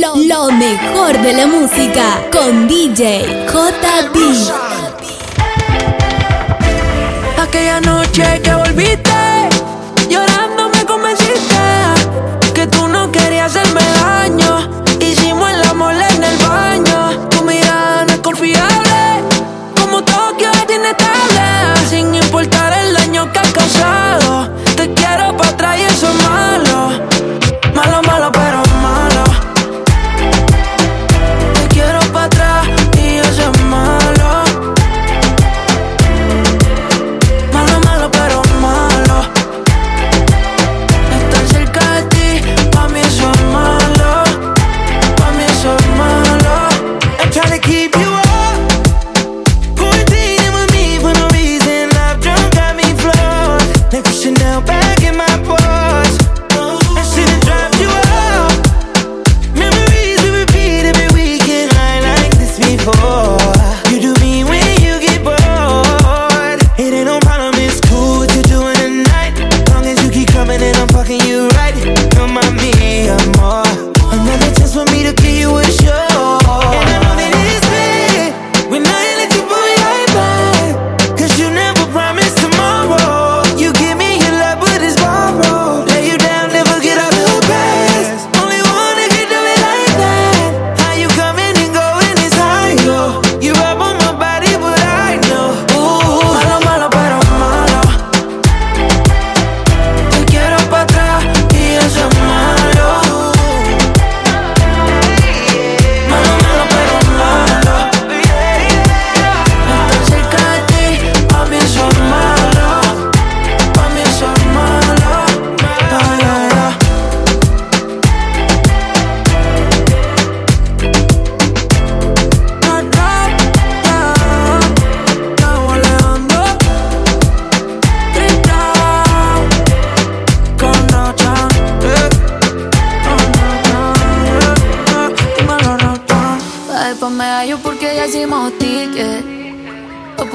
Lo, mejor de la música con DJ JD. Aquella noche que volviste, llorando me convenciste que tú no querías hacerme daño. Hicimos el amor en el baño. Tu mirada no es confiable, como Tokio es inestable. Sin importar el daño que has causado,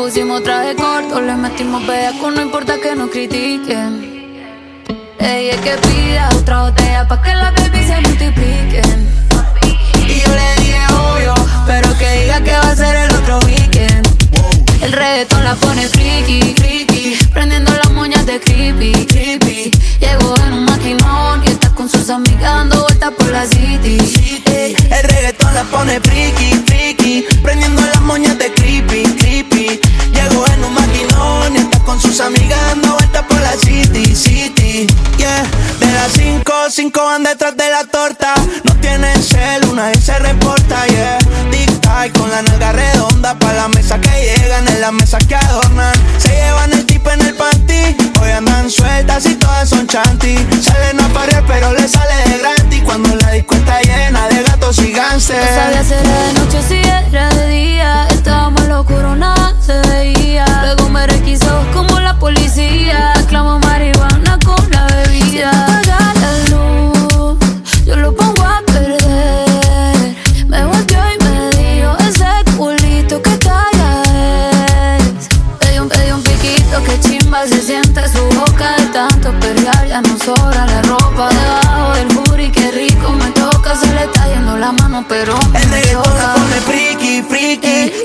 pusimos traje corto, le metimos bellaco, no importa que nos critiquen. Ella es que pida otra botella pa' que las baby se multipliquen. Y yo le dije obvio, pero que diga que va a ser el otro weekend. El reggaetón la pone friki, friki, prendiendo las moñas de creepy, creepy. Llegó en un maquinón y con sus amigas dando vueltas por la city. Ey, El reggaetón la pone friki, friki, prendiendo las moñas de creepy, creepy. Llegó en un maquinón y está con sus amigas dando vueltas por la city, city. Yeah, de las 5, 5 van detrás de la torta. No tienen cel, una vez se reporta, yeah. Tic tac con la nalga redonda pa' la mesa que llegan, en las mesas que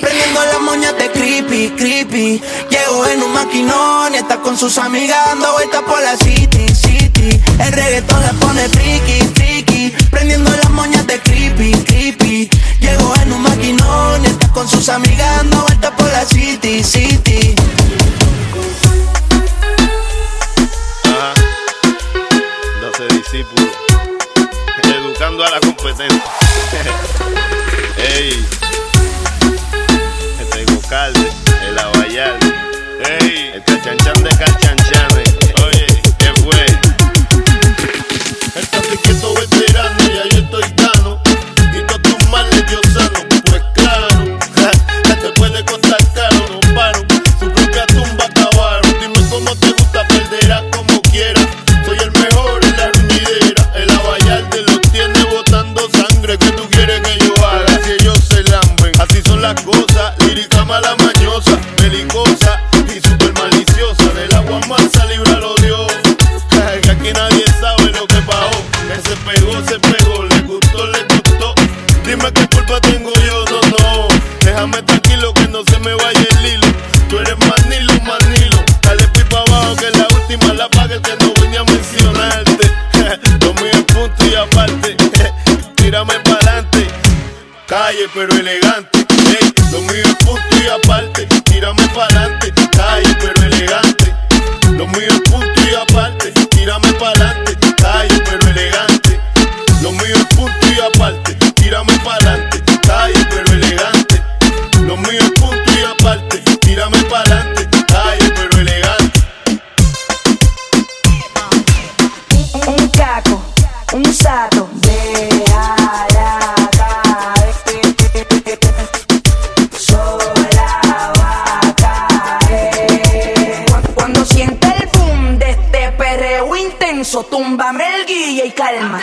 prendiendo las moñas de creepy, creepy. Llegó en un maquinón y está con sus amigas dando vueltas por la city, city. El reggaetón la pone friki, friki, prendiendo las moñas de creepy, creepy. Llegó en un maquinón y está con sus amigas dando vueltas por la city, city. Ajá. 12 discípulos. Educando a la competencia. Ey. Este el Abayal. Ey. El cachanchan de calchanchanes. pero elegante. Ey, lo mío es punto y aparte, tírame pa'lante. Calle pero elegante. Lo mío es punto y aparte, tírame pa'lante. Calle pero elegante. Lo mío es punto y aparte, tírame pa'lante. Calle pero elegante. Lo mío es punto y aparte, tírame pa'lante. Calle pero elegante. Un caco, un sato, vea. Túmbame el guille y calma.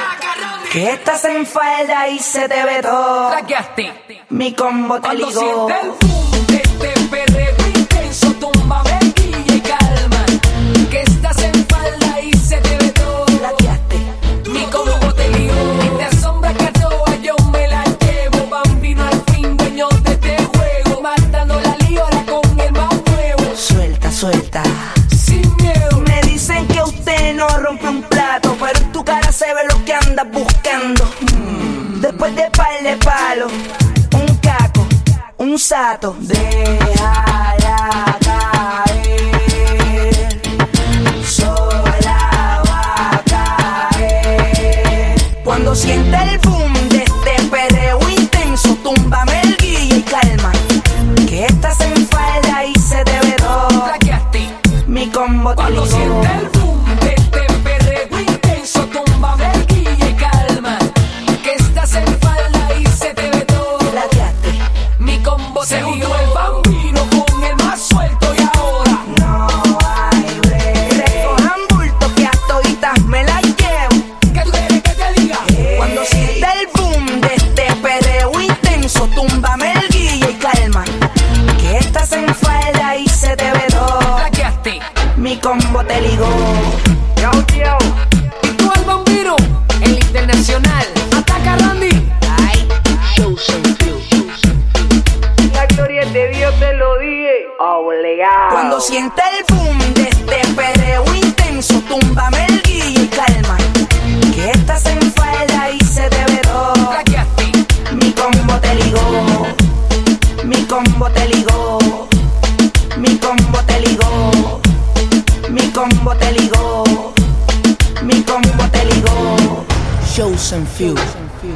Que estás en falda y se te ve todo. Mi combo te ligó. Cuando buscando. Mm. Después de par de palos, un caco, un sato, deja.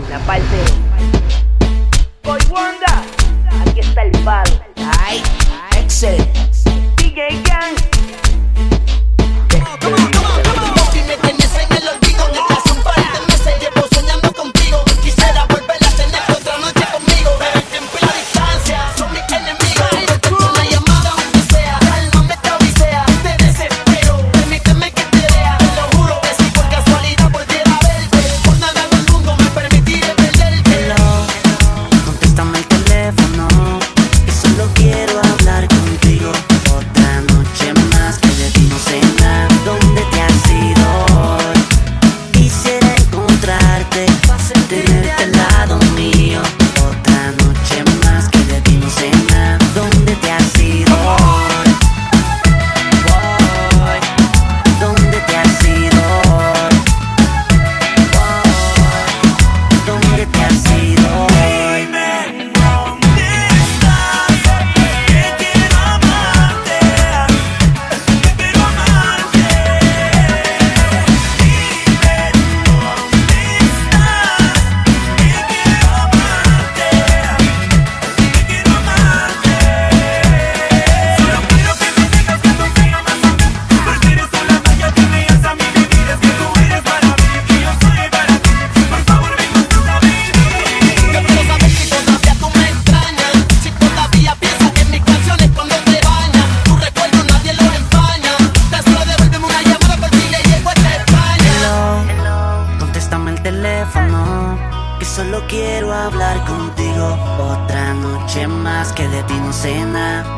La parte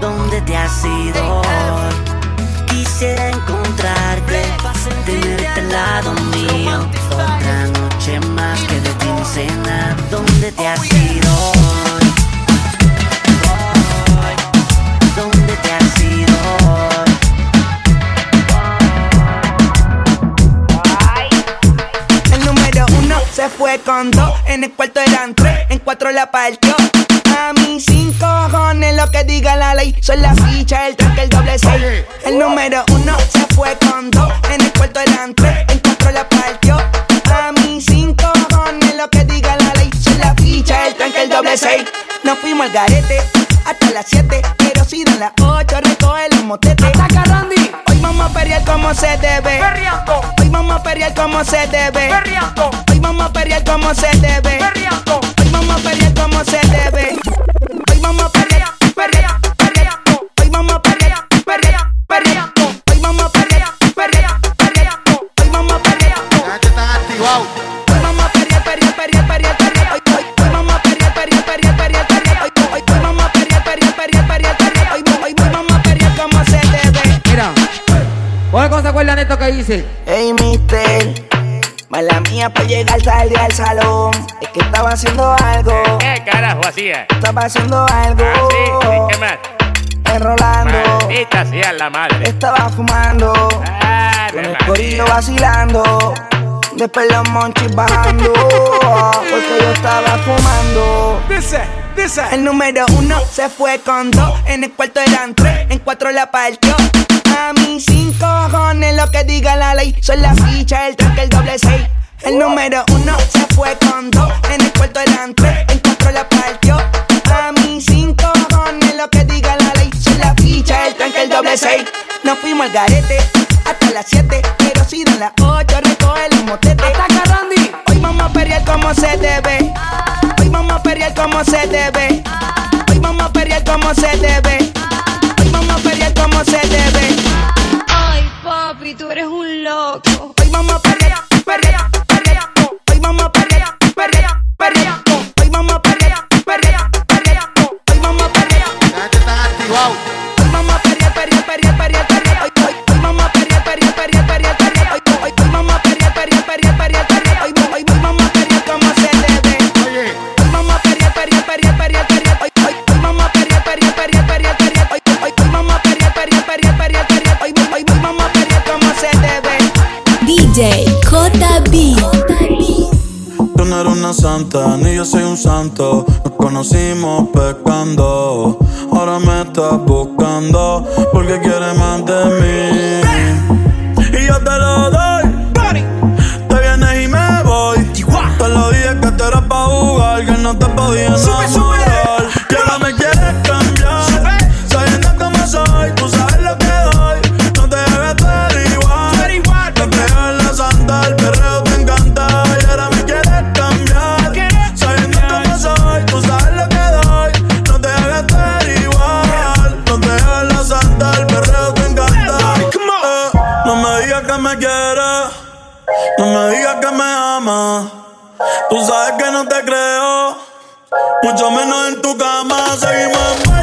¿dónde te has ido? Quisiera encontrarte, tenerte al lado mío. Otra noche más que de quincena, ¿dónde te has ido? fue con dos, en el cuarto eran tres, en cuatro la partió. Diga la ficha, el tranque, el doble seis. El número uno se fue con dos. En el cuarto eran tres, en cuatro la partió. A mí sin cojones lo que diga la ley. Son la ficha, el tranque, el doble seis. Nos fuimos al garete hasta las siete. Pero si dan las ocho, recoge los motetes. Ataca Randy. Hoy vamos a perrear como se debe. Perreando. Hoy vamos a perrear como se debe. Perreando. Hoy vamos a perrear como se debe. Perreando. Hoy vamos a perrear como se debe. ¿Cuál cosa se acuerdan de esto que dice? Hey, mister. Mala mía por llegar tarde al salón. Es que estaba haciendo algo. ¿Qué carajo hacía? Estaba haciendo algo. Ah, sí, ¿y ¿qué más? Enrolando. Maldita sea la madre. Estaba fumando. Ah, Con el corillo vacilando. Después los monchis bajando. Porque yo estaba fumando. Dice, dice. El número uno se fue con dos. En el cuarto eran tres. En cuatro la partió. A mí sin cojones lo que diga la ley. Son la ficha, el tranque, el doble seis. El número uno se fue con dos. En el cuarto eran tres. En cuatro la partió. A mí sin cojones lo que diga la ley. Son la ficha, el tranque, el doble seis. Nos fuimos al garete hasta las siete. Pero si dan las ocho, recoge los motetes. Ataca Randy. Hoy vamos a perrear como se debe. Hoy vamos a perrear como se debe. Hoy vamos a perrear como se debe. Santa, ni yo soy un santo. Nos conocimos pecando. Ahora me estás buscando porque quieres más de mí. No me digas que me amas. Tú sabes que no te creo. Mucho menos en tu cama. Seguimos en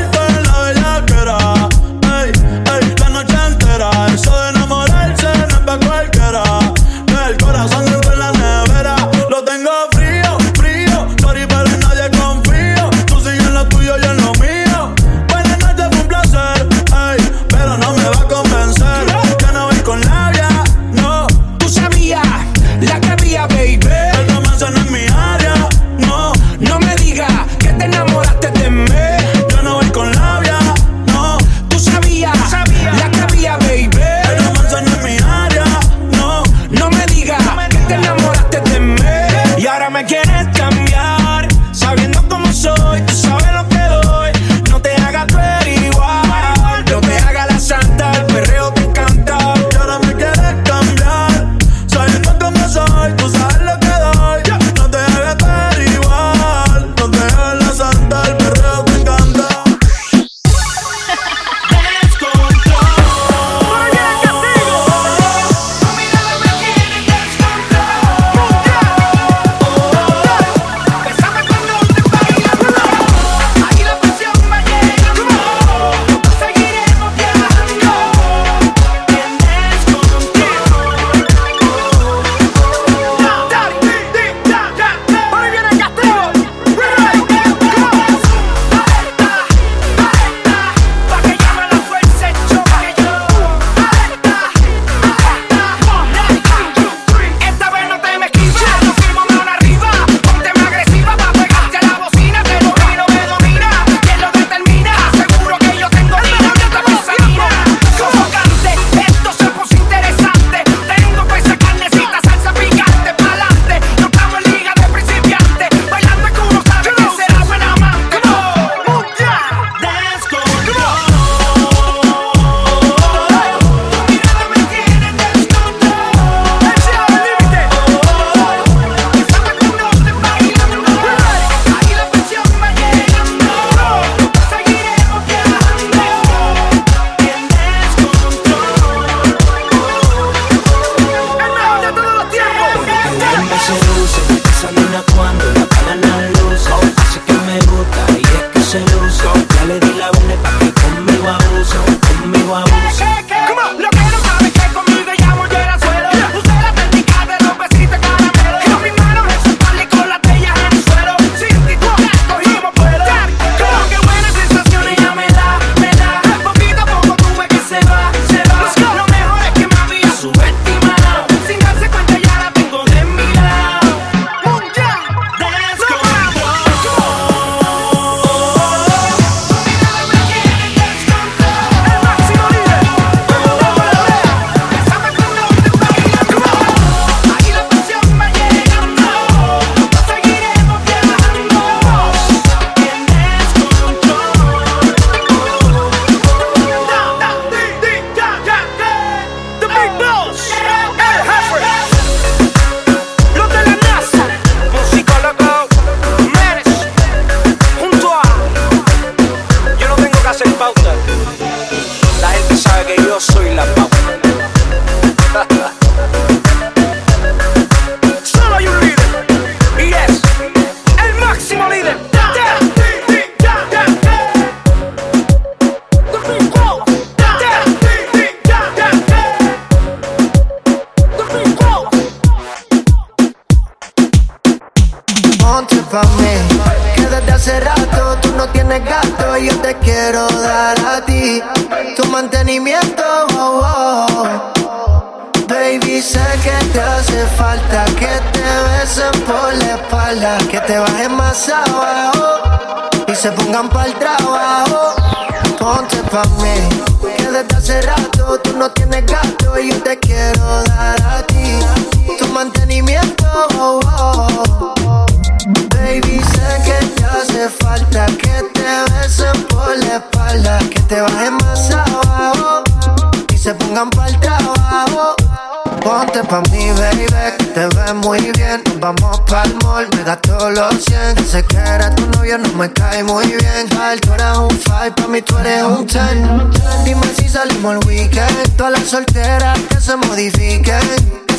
Ponte pa' mí, baby, que te ves muy bien. Nos vamos pa'l mall, me gasto los 100. Que sé que tu novio, no me cae muy bien. Pal, tú eres un five, pa' mí tú eres un ten. Dime si salimos el weekend. Todas las solteras que se modifiquen.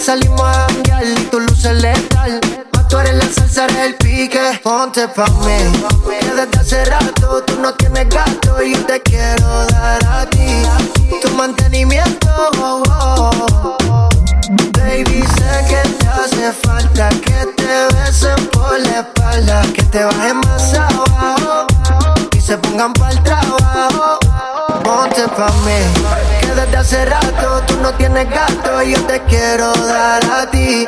Salimos a janguear y tu luz es letal. Tú eres la salsa, eres el pique. Ponte pa' mí. Que desde hace rato tú no tienes gato y te quiero dar a ti. Tu mantenimiento, oh, oh. oh. Baby, sé que te hace falta que te besen por la espalda, que te bajen más abajo y se pongan para el trabajo. Ponte pa' mí, que desde hace rato tú no tienes gato y yo te quiero dar a ti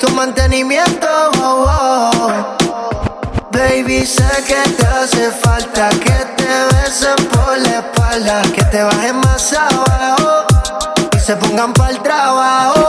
tu mantenimiento. Oh, oh. Baby, sé que te hace falta que te besen por la espalda, que te bajen más abajo se pongan para el trabajo.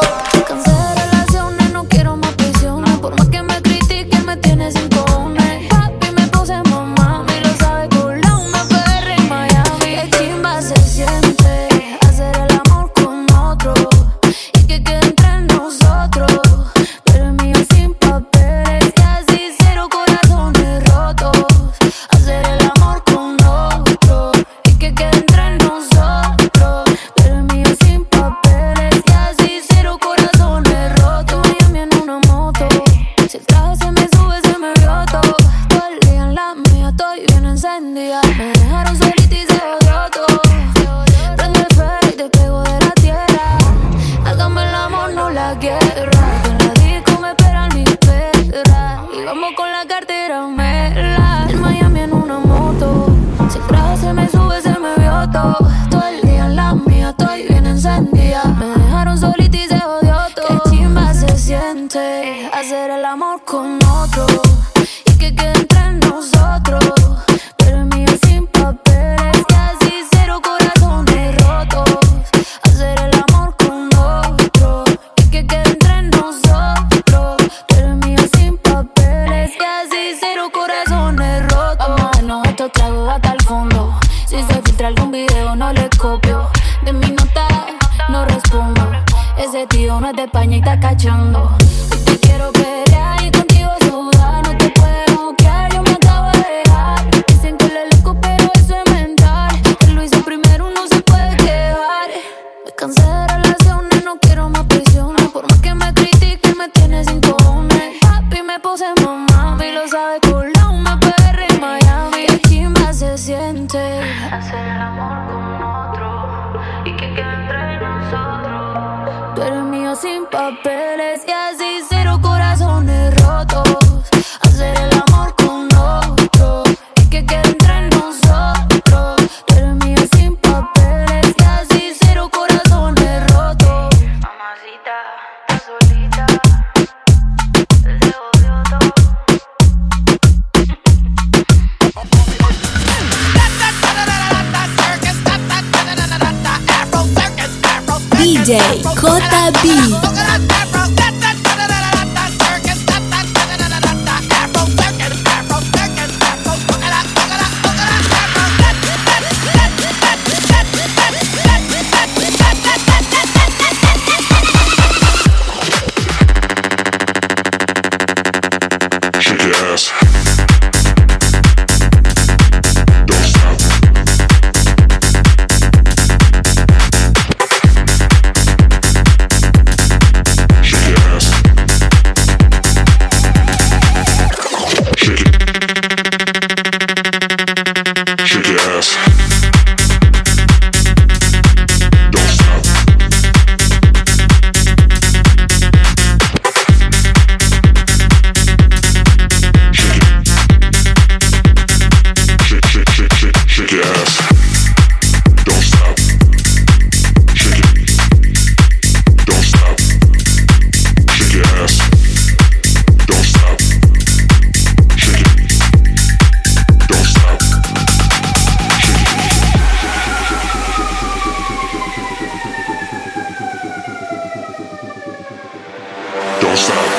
DJ Kota B yourself.